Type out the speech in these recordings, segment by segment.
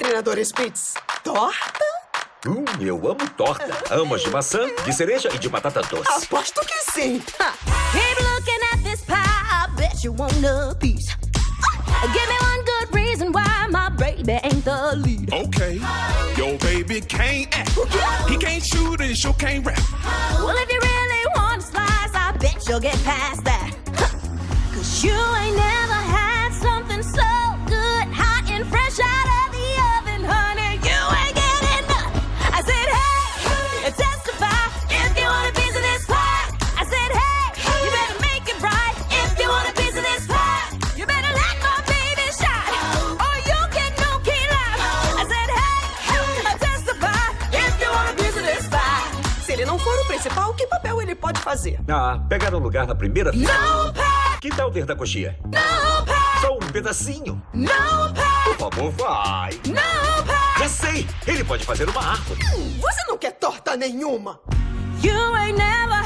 senador Spitz? Torta? Hum, eu amo torta. Amo as de maçã, de cereja e de batata doce. Aposto que sim. Ha. Keep looking at this pie, I bet you want a piece. Give me one good reason why my baby ain't the lead. Okay, your baby can't act. He can't shoot and sure can't rap. Well, if you really want a slice, I bet you'll get past that. Cause you principal, que papel ele pode fazer? Ah, pegar um lugar na primeira fila. No pie, Que tal ver da coxinha? no pie, Só um pedacinho. no pie, Por favor, vai. no pie. Já sei, ele pode fazer uma árvore. Você não quer torta nenhuma. You ain't never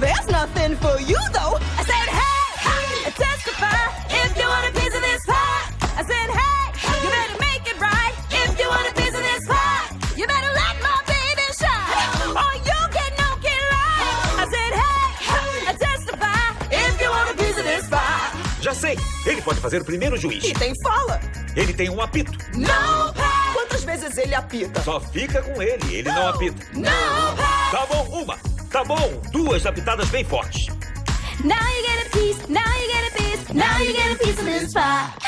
there's nothing for you though. I said, hey, testify if you want a piece of this pie. I said, hey, you better make it right if you want a piece of this pie. You better let my baby shine, or you get no kid right. I said, hey, testify if you want a piece of this pie. Já sei, ele pode fazer o primeiro juiz. E tem fala. Ele tem um apito. No pie, Quantas vezes ele apita? Só fica com ele, ele não apita. no pie. Tá bom, uma. Tá bom, duas apitadas bem fortes. Now you get a piece, now you get a piece, now you get a piece of this pie.